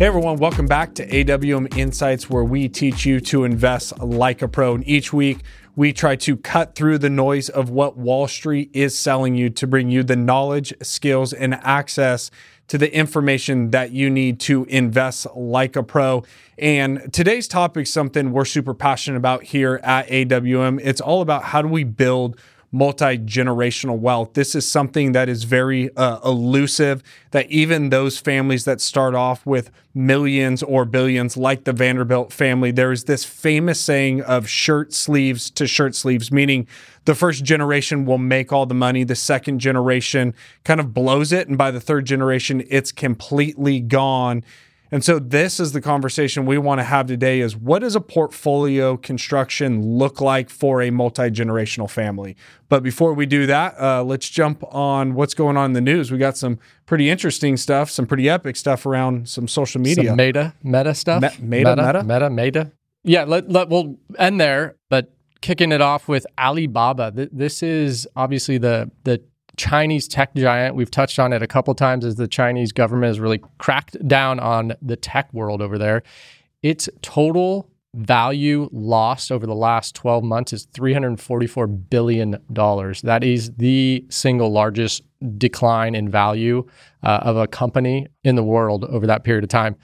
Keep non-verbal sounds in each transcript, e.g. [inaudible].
Hey everyone, welcome back to AWM Insights, where we teach you to invest like a pro. And each week, we try to cut through the noise of what Wall Street is selling you to bring you the knowledge, skills, and access to the information that you need to invest like a pro. And today's topic is something we're super passionate about here at AWM. It's all about how do we build multi generational wealth. This is something that is very uh, elusive, that even those families that start off with millions or billions, like the Vanderbilt family, there is this famous saying of shirt sleeves to shirt sleeves, meaning the first generation will make all the money, the second generation kind of blows it, and by the third generation, it's completely gone. And so this is the conversation we want to have today is what does a portfolio construction look like for a multi-generational family? But before we do that, uh, let's jump on what's going on in the news. We got some pretty interesting stuff, some pretty epic stuff around some social media. Some meta, meta stuff. Me- meta, meta, meta, meta. Yeah, let, let, we'll end there, but kicking it off with Alibaba. This is obviously the the Chinese tech giant. We've touched on it a couple times as the Chinese government has really cracked down on the tech world over there. Its total value lost over the last 12 months is $344 billion. That is the single largest decline in value uh, of a company in the world over that period of time.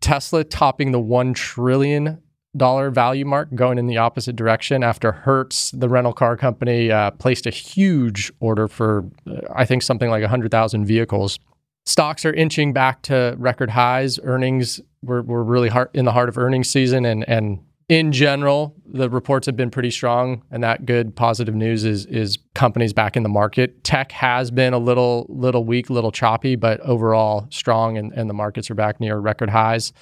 Tesla topping the 1 trillion dollar value mark going in the opposite direction after Hertz, the rental car company, uh, placed a huge order for, uh, I think, something like 100,000 vehicles. Stocks are inching back to record highs. Earnings were, were really hard in the heart of earnings season, and, and in general, the reports have been pretty strong, and that good positive news is is companies back in the market. Tech has been a little little weak, little choppy, but overall strong, and, and the markets are back near record highs.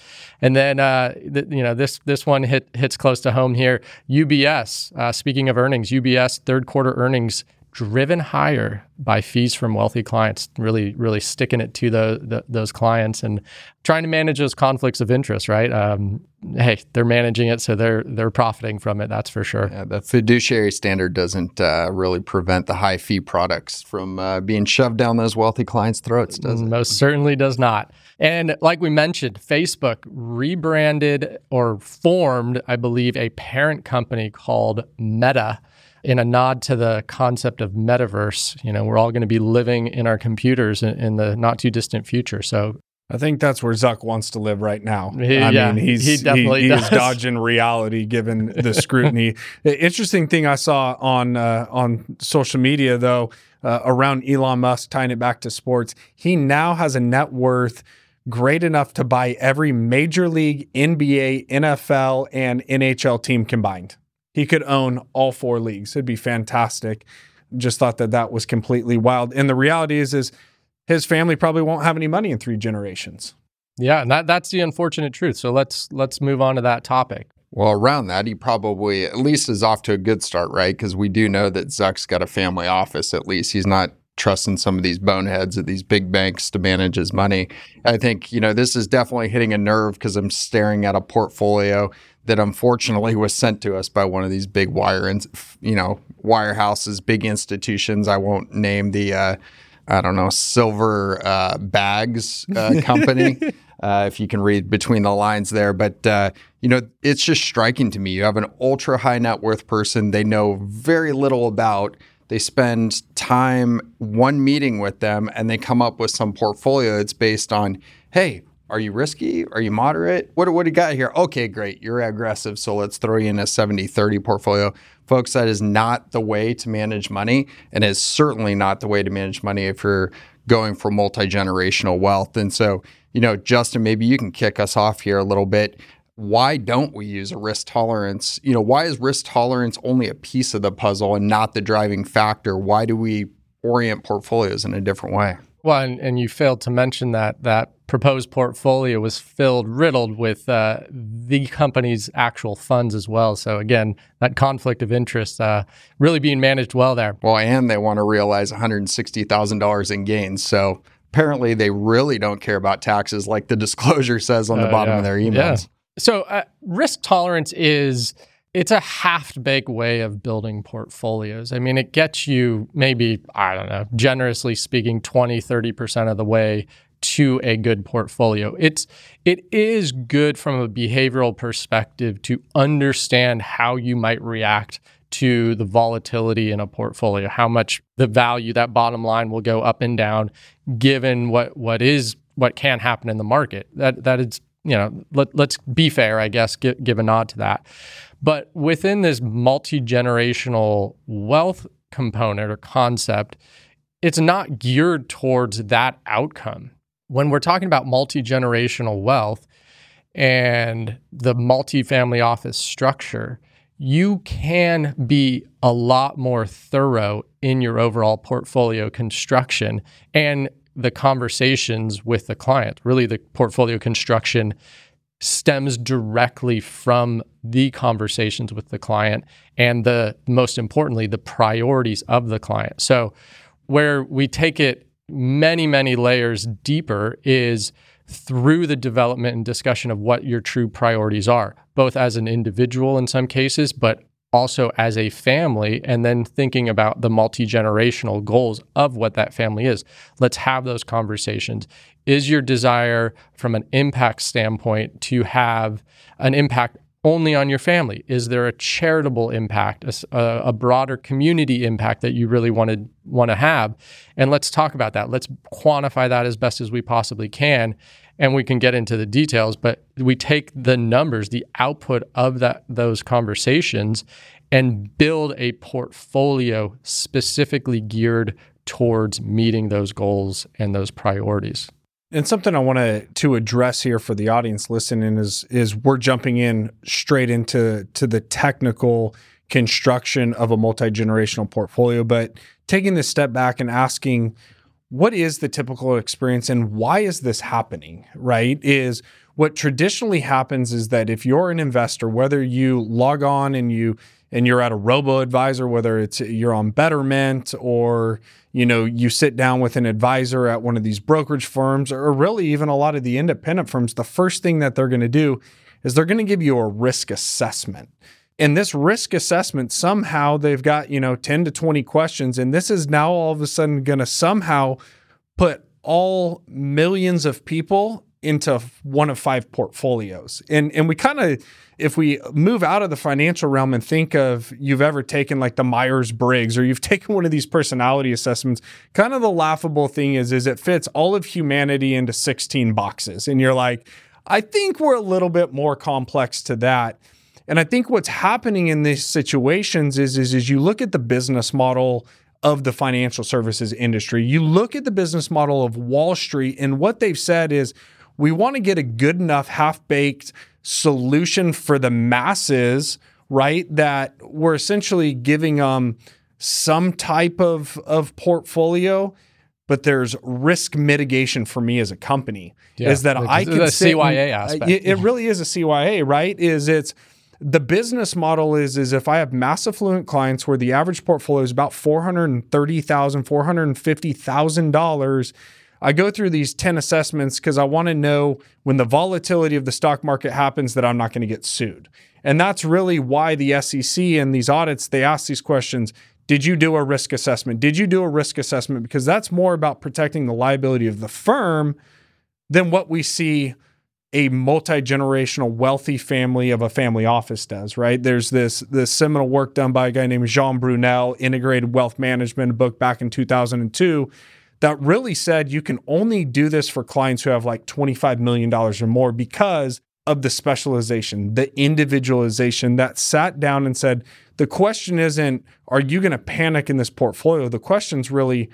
And then uh, the, you know this this one hit hits close to home here. UBS. Uh, speaking of earnings, UBS third quarter earnings driven higher by fees from wealthy clients, really, really sticking it to the, the, those clients and trying to manage those conflicts of interest. Right? Um, hey, they're managing it, so they're they're profiting from it. That's for sure. Yeah, the fiduciary standard doesn't uh, really prevent the high fee products from uh, being shoved down those wealthy clients' throats, does it? Most certainly does not. And like we mentioned, Facebook rebranded or formed, I believe, a parent company called Meta in a nod to the concept of metaverse. You know, we're all going to be living in our computers in, in, the not too distant future. So I think that's where Zuck wants to live right now. He, I yeah, mean, he's he definitely he, he is [laughs] dodging reality given the scrutiny. The interesting thing I saw on uh, on social media though uh, around Elon Musk tying it back to sports. He now has a net worth great enough to buy every major league, NBA, NFL, and NHL team combined he could own all four leagues. It'd be fantastic. Just thought that that was completely wild. And the reality is, is his family probably won't have any money in three generations. Yeah, and that, that's the unfortunate truth. So let's let's move on to that topic. Well, around that, he probably at least is off to a good start, right? Because we do know that Zuck's got a family office. At least he's not trusting some of these boneheads at these big banks to manage his money. I think you know this is definitely hitting a nerve because I'm staring at a portfolio that unfortunately was sent to us by one of these big wire, you know, wirehouses, big institutions. I won't name the, uh, I don't know, silver uh, bags uh, company. [laughs] Uh, if you can read between the lines there, but uh, you know, it's just striking to me. You have an ultra high net worth person they know very little about. They spend time one meeting with them, and they come up with some portfolio that's based on, hey, are you risky? Are you moderate? What, what do you got here? Okay, great. You're aggressive. So let's throw you in a 70 30 portfolio. Folks, that is not the way to manage money and is certainly not the way to manage money if you're going for multi generational wealth. And so, you know, Justin, maybe you can kick us off here a little bit. Why don't we use a risk tolerance? You know, why is risk tolerance only a piece of the puzzle and not the driving factor? Why do we orient portfolios in a different way? Well, and, and you failed to mention that that proposed portfolio was filled, riddled with uh, the company's actual funds as well. So again, that conflict of interest uh, really being managed well there. Well, and they want to realize one hundred sixty thousand dollars in gains. So apparently, they really don't care about taxes, like the [laughs] disclosure says on the uh, bottom yeah. of their emails. Yeah. So uh, risk tolerance is it's a half baked way of building portfolios. I mean, it gets you maybe, I don't know, generously speaking, 20, 30% of the way to a good portfolio. It's it is good from a behavioral perspective to understand how you might react to the volatility in a portfolio, how much the value that bottom line will go up and down given what what is what can happen in the market. That that is, you know, let, let's be fair, I guess, give, give a nod to that. But within this multi-generational wealth component or concept, it's not geared towards that outcome when we're talking about multi generational wealth and the multi-family office structure, you can be a lot more thorough in your overall portfolio construction and the conversations with the client. Really, the portfolio construction stems directly from the conversations with the client and the most importantly the priorities of the client. So where we take it many, many layers deeper is through the development and discussion of what your true priorities are, both as an individual in some cases, but also as a family, and then thinking about the multi generational goals of what that family is. Let's have those conversations. Is your desire from an impact standpoint to have an impact only on your family? Is there a charitable impact, a, a, broader community impact that you really want to want to have? And let's talk about that. Let's quantify that as best as we possibly can, and we can get into the details. But we take the numbers, the output of that those conversations, and build a portfolio specifically geared towards meeting those goals and those priorities. And something I want to to address here for the audience listening is is we're jumping in straight into to the technical construction of a multi-generational portfolio, but taking this step back and asking what is the typical experience and why is this happening, right? Is what traditionally happens is that if you're an investor, whether you log on and you and you're at a robo advisor, whether it's you're on Betterment or you know you sit down with an advisor at one of these brokerage firms, or really even a lot of the independent firms, the first thing that they're going to do is they're going to give you a risk assessment. And this risk assessment, somehow they've got, you know, 10 to 20 questions. And this is now all of a sudden going to somehow put all millions of people into one of five portfolios. And and we kind of if we move out of the financial realm and think of you've ever taken like the Myers-Briggs or you've [laughs] taken one of these personality assessments, kind of the laughable thing is is it fits all of humanity into 16 boxes. And you're like, I think we're a little bit more complex to that. And I think what's happening in these situations is, is, is you look at the business model of the financial services industry. You look at the business model of Wall Street, and what they've said is we want to get a good enough half baked solution for the masses, right? That we're essentially giving them um, some type of, of portfolio, but there's risk mitigation for me as a company. Yeah, is that I can the CYA aspect. It, it really is a CYA, right? Is it's the business model is is if I have mass affluent clients where the average portfolio is about four hundred and thirty thousand, four hundred and fifty thousand dollars I go through these 10 assessments because I want to know when the volatility of the stock market happens that I'm not going to get sued. And that's really why the SEC and these audits, they ask these questions. Did you do a risk assessment? Did you do a risk assessment? Because that's more about protecting the liability of the firm than what we see a multi-generational wealthy family of a family office does, right? There's this this seminal work done by a guy named Jean Brunel, Integrated Wealth Management, book back in 2002 that really said you can only do this for clients who have like $25 million or more because of the specialization, the individualization that sat down and said, the question isn't, are you going to panic in this portfolio? The question's really,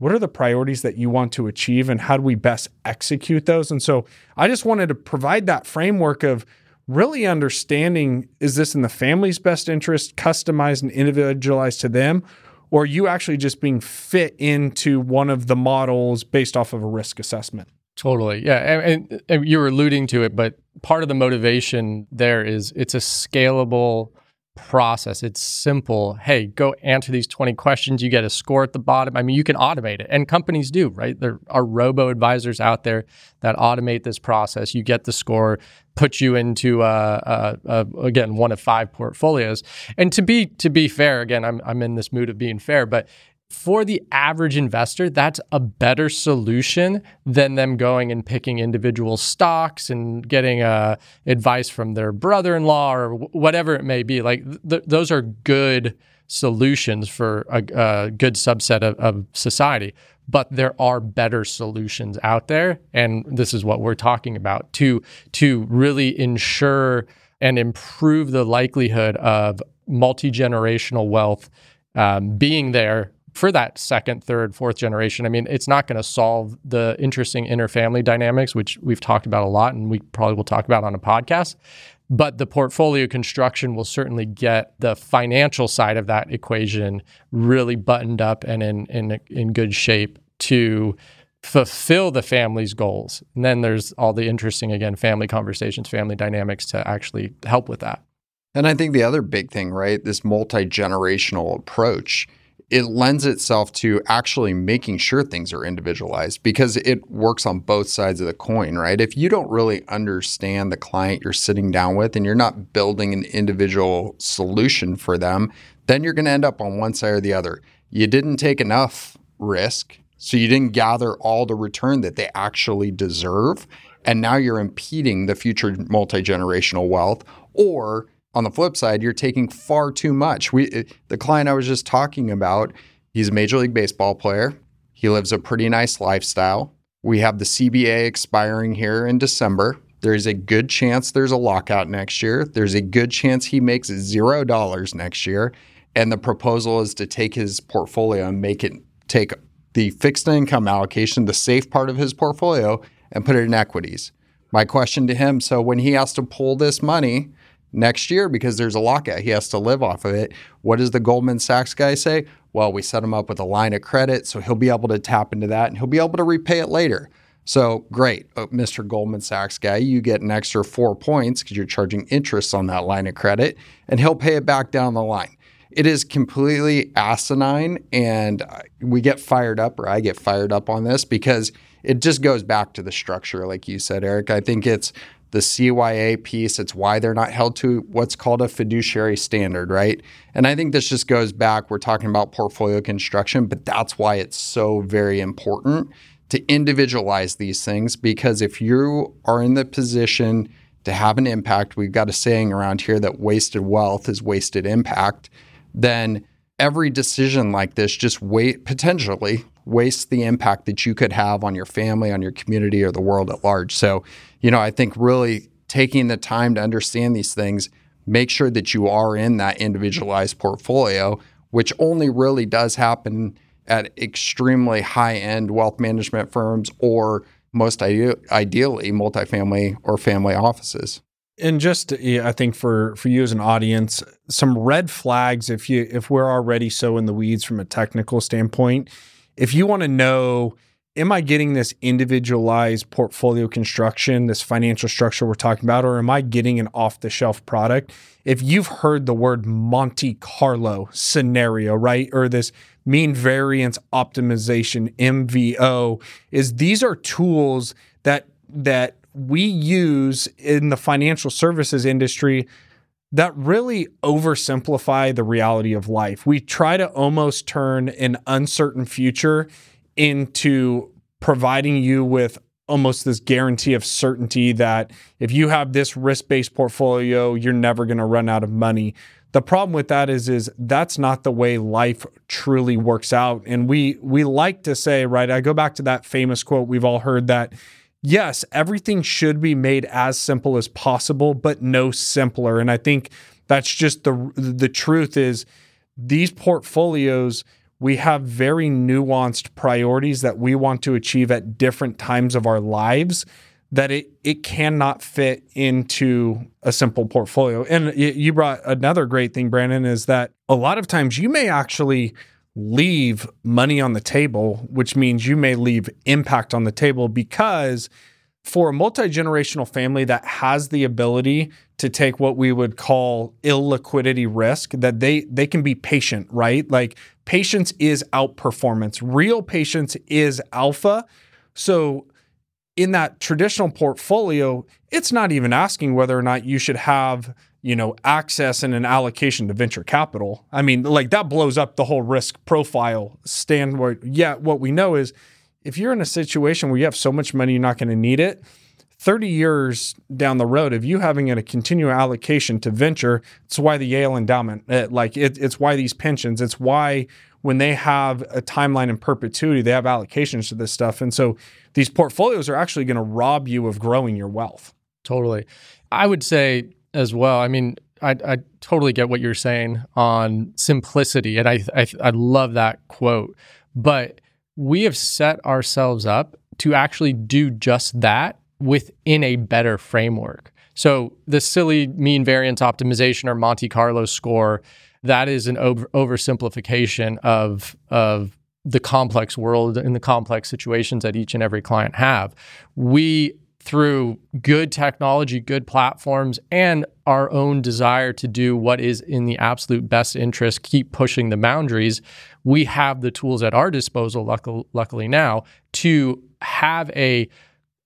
what are the priorities that you want to achieve and how do we best execute those? And so I just wanted to provide that framework of really understanding is this in the family's best interest, customized and individualized to them? or you actually just being fit into one of the models based off of a risk assessment? Totally. Yeah. And, and, you were alluding to it, but part of the motivation there is it's a scalable process. It's simple. Hey, go answer these 20 questions. You get a score at the bottom. I mean, you can automate it. And companies do, right? There are robo advisors out there that automate this process. You get the score, put you into uh, uh, uh, again one of five portfolios. And to be to be fair, again, I'm I'm in this mood of being fair, but for the average investor, that's a better solution than them going and picking individual stocks and getting uh, advice from their brother in law or whatever it may be. Like, th- those are good solutions for a, a good subset of, of society. But there are better solutions out there. And this is what we're talking about to, to really ensure and improve the likelihood of multi generational wealth um, being there for that second, third, fourth generation. I mean, it's not going to solve the interesting interfamily dynamics, which we've talked about a lot and we probably will talk about on a podcast. But the portfolio construction will certainly get the financial side of that equation really buttoned up and in, in, in good shape to fulfill the family's goals. And then there's all the interesting, again, family conversations, family dynamics to actually help with that. And I think the other big thing, right, this multi generational approach it lends itself to actually making sure things are individualized because it works on both sides of the coin, right? If you don't really understand the client you're sitting down with and you're not building an individual solution for them, then you're going to end up on one side or the other. You didn't take enough risk, so you didn't gather all the return that they actually deserve. And now you're impeding the future multi generational wealth, or on the flip side, you're taking far too much. We, eh, the client I was just talking about, he's a Major League Baseball player. He lives a pretty nice lifestyle. We have the CBA expiring here in December. There's a good chance there's a lockout next year. There's a good chance he makes zero dollars next year. And the proposal is to take his portfolio and make it take the fixed income allocation, the safe part of his portfolio, and put it in equities. My question to him so when he has to pull this money, next year because there's a lockout. He has to live off of it. What does the Goldman Sachs guy say? Well, we set him up with a line of credit, so he'll be able to tap into that and he'll be able to repay it later. So great, uh, Mr. Goldman Sachs guy, you get an extra four points because you're charging interest on that line of credit, and he'll pay it back down the line. It is completely asinine, and we get fired up, or I get fired up on this because it just goes back to the structure, like you said, Eric. I think it's the CYA piece. It's why they're not held to what's called a fiduciary standard, right? And I think this just goes back. We're talking about portfolio construction, but that's why it's so very important to individualize these things because if you are in the position to have an impact, we've got a saying around here that wasted wealth is wasted impact, then every decision like this just wait potentially wastes the impact that you could have on your family, on your community, or the world at large. So, you know, I think really taking the time to understand these things, make sure that you are in that individualized portfolio, which only really does happen at extremely high end wealth management firms or most ide- ideally multifamily or family offices and just I think for for you as an audience, some red flags if you if we're already so in the weeds from a technical standpoint, if you want to know am I getting this individualized portfolio construction, this financial structure we're talking about, or am I getting an off the shelf product? If you've heard the word Monte Carlo scenario, right, or this mean variance optimization MVO, is these are tools that that we use in the financial services industry that really oversimplify the reality of life. We try to almost turn an uncertain future into providing you with almost this guarantee of certainty that if you have this risk-based portfolio, you're never going to run out of money. The problem with that is is that's not the way life truly works out. And we we like to say, right? I go back to that famous quote we've all heard that yes, everything should be made as simple as possible, but no simpler. And I think that's just the the truth is these portfolios we have very nuanced priorities that we want to achieve at different times of our lives that it it cannot fit into a simple portfolio. And you brought another great thing Brandon is that a lot of times you may actually leave money on the table, which means you may leave impact on the table because for a multi generational family that has the ability to take what we would call illiquidity risk, that they they can be patient, right? Like patience is outperformance. Real patience is alpha. So in that traditional portfolio, it's not even asking whether or not you should have you know, access and an allocation to venture capital. I mean, like that blows up the whole risk profile standpoint. Yeah, what we know is if you're in a situation where you have so much money you're not going to need it, 30 years down the road of you having a continual allocation to venture, it's why the Yale endowment, it, uh, like it, it's why these pensions, it's why when they have a timeline in perpetuity, they have allocations to this stuff. And so these portfolios are actually going to rob you of growing your wealth. Totally. I would say as well, I mean, I, I totally get what you're saying on simplicity. And I, I, I love that quote. But we have set ourselves up to actually do just that within a better framework. So the silly mean variance optimization or Monte Carlo score, that is an over- oversimplification of of the complex world and the complex situations that each and every client have. We through good technology, good platforms, and our own desire to do what is in the absolute best interest, keep pushing the boundaries, we have the tools at our disposal, luckily, now, to have a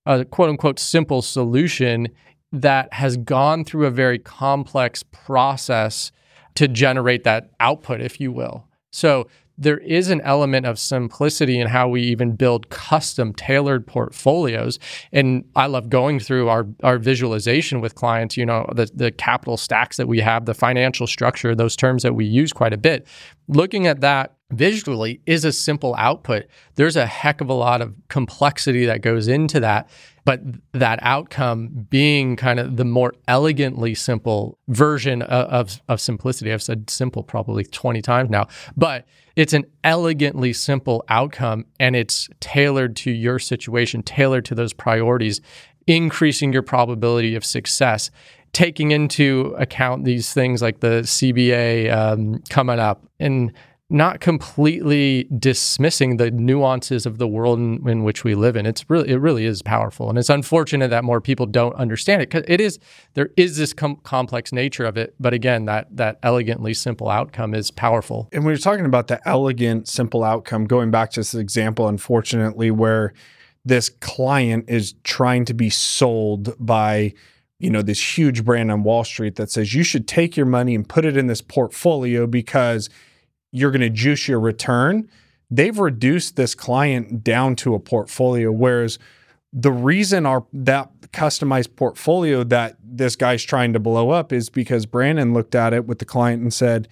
a quote unquote simple solution that has gone through a very complex process to generate that output, if you will. So there is an element of simplicity in how we even build custom tailored portfolios. And I love going through our, our visualization with clients, you know, the, the capital stacks that we have, the financial structure, those terms that we use quite a bit. Looking at that visually is a simple output. There's a heck of a lot of complexity that goes into that. But that outcome being kind of the more elegantly simple version of, of, of simplicity. I've said simple probably 20 times now, but it's an elegantly simple outcome and it's tailored to your situation, tailored to those priorities, increasing your probability of success taking into account these things like the CBA um, coming up and not completely dismissing the nuances of the world in, in, which we live in. It's really, it really is powerful, and it's unfortunate that more people don't understand it because it is there is this com- complex nature of it. But again, that that elegantly simple outcome is powerful. And when were talking about the elegant simple outcome. Going back to this example, unfortunately, where this client is trying to be sold by you know this huge brand on Wall Street that says you should take your money and put it in this portfolio because you're going to juice your return, they've reduced this client down to a portfolio. Whereas the reason our that customized portfolio that this guy's trying to blow up is because Brandon looked at it with the client and said,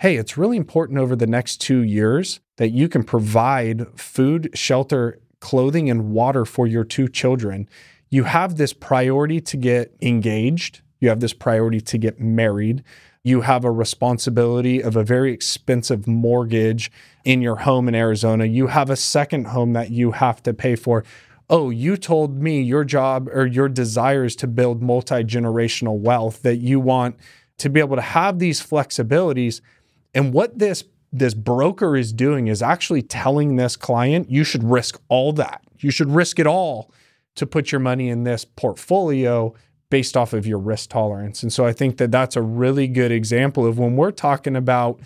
Hey, it's really important over the next two years that you can provide food, shelter, clothing, and water for your two children. You have this priority to get engaged. You have this priority to get married you have a responsibility of a very expensive mortgage in your home in Arizona. You have a second home that you have to pay for. Oh, you told me your job or your desire is to build multi generational wealth, that you want to be able to have these flexibilities. And what this this broker is doing is actually telling this client you should risk all that. You should risk it all to put your money in this portfolio based off of your risk tolerance. And so I think that that's a really good example of when we're talking about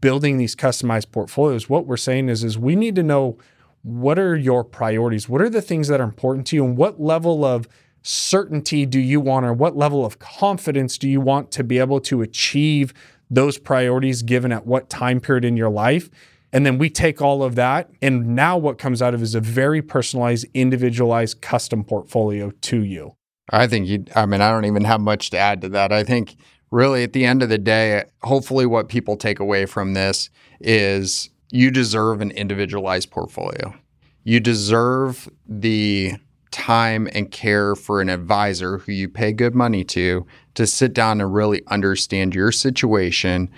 building these customized portfolios, what we're saying is is we need to know what are your priorities? What are the things that are important to you and what level of certainty do you want or what level of confidence do you want to be able to achieve those priorities given at what time period in your life? And then we take all of that, and now what comes out of is a very personalized, individualized custom portfolio to you. I think you, I mean, I don't even have much to add to that. I think really at the end of the day, hopefully what people take away from this is you deserve an individualized portfolio. You deserve the time and care for an advisor who you pay good money to to sit down and really understand your situation,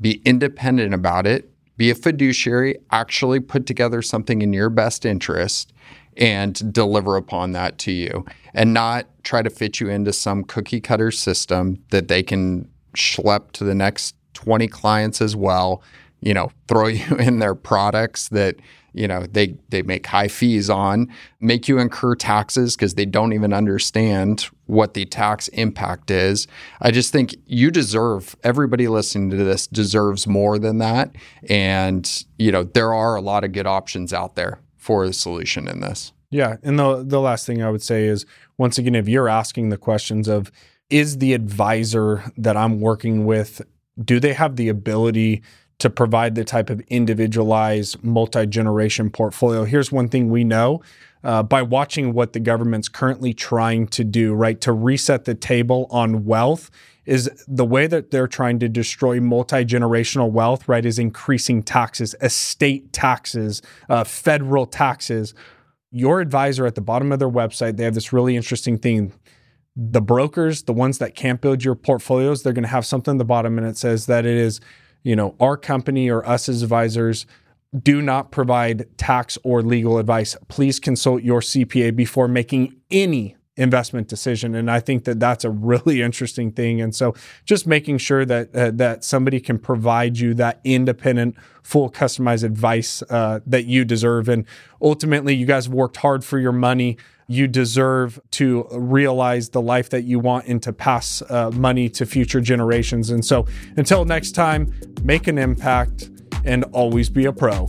be independent about it, be a fiduciary, actually put together something in your best interest and deliver upon that to you and not try to fit you into some cookie cutter system that they can schlep to the next 20 clients as well. You know throw [laughs] you in their products that you know they they make high fees on make you incur taxes because they don't even understand what the tax impact is. I just think you deserve everybody listening to this deserves more than that. And you know there are a lot of good options out there for the solution in this. Yeah, and the the last thing I would say is once again, if you're asking the questions of is the advisor that I'm working with, do they have the ability to provide the type of individualized multi generation portfolio? Here's one thing we know uh, by watching what the government's currently trying to do, right, to reset the table on wealth. Is the way that they're trying to destroy multi generational wealth, right? Is increasing taxes, estate taxes, uh, federal taxes. Your advisor at the bottom of their website, they have this really interesting thing the brokers, the ones that can't build your portfolios, they're going to have something at the bottom and it says that it is, you know, our company or us as advisors do not provide tax or legal advice. Please consult your CPA before making any investment decision and I think that that's a really [laughs] interesting thing and so just making sure that uh, that somebody can provide you that independent full customized advice uh, that you deserve and ultimately you guys worked hard for your money you deserve to realize the life that you want and to pass uh, money to future generations. And so until next time, make an impact and always be a pro.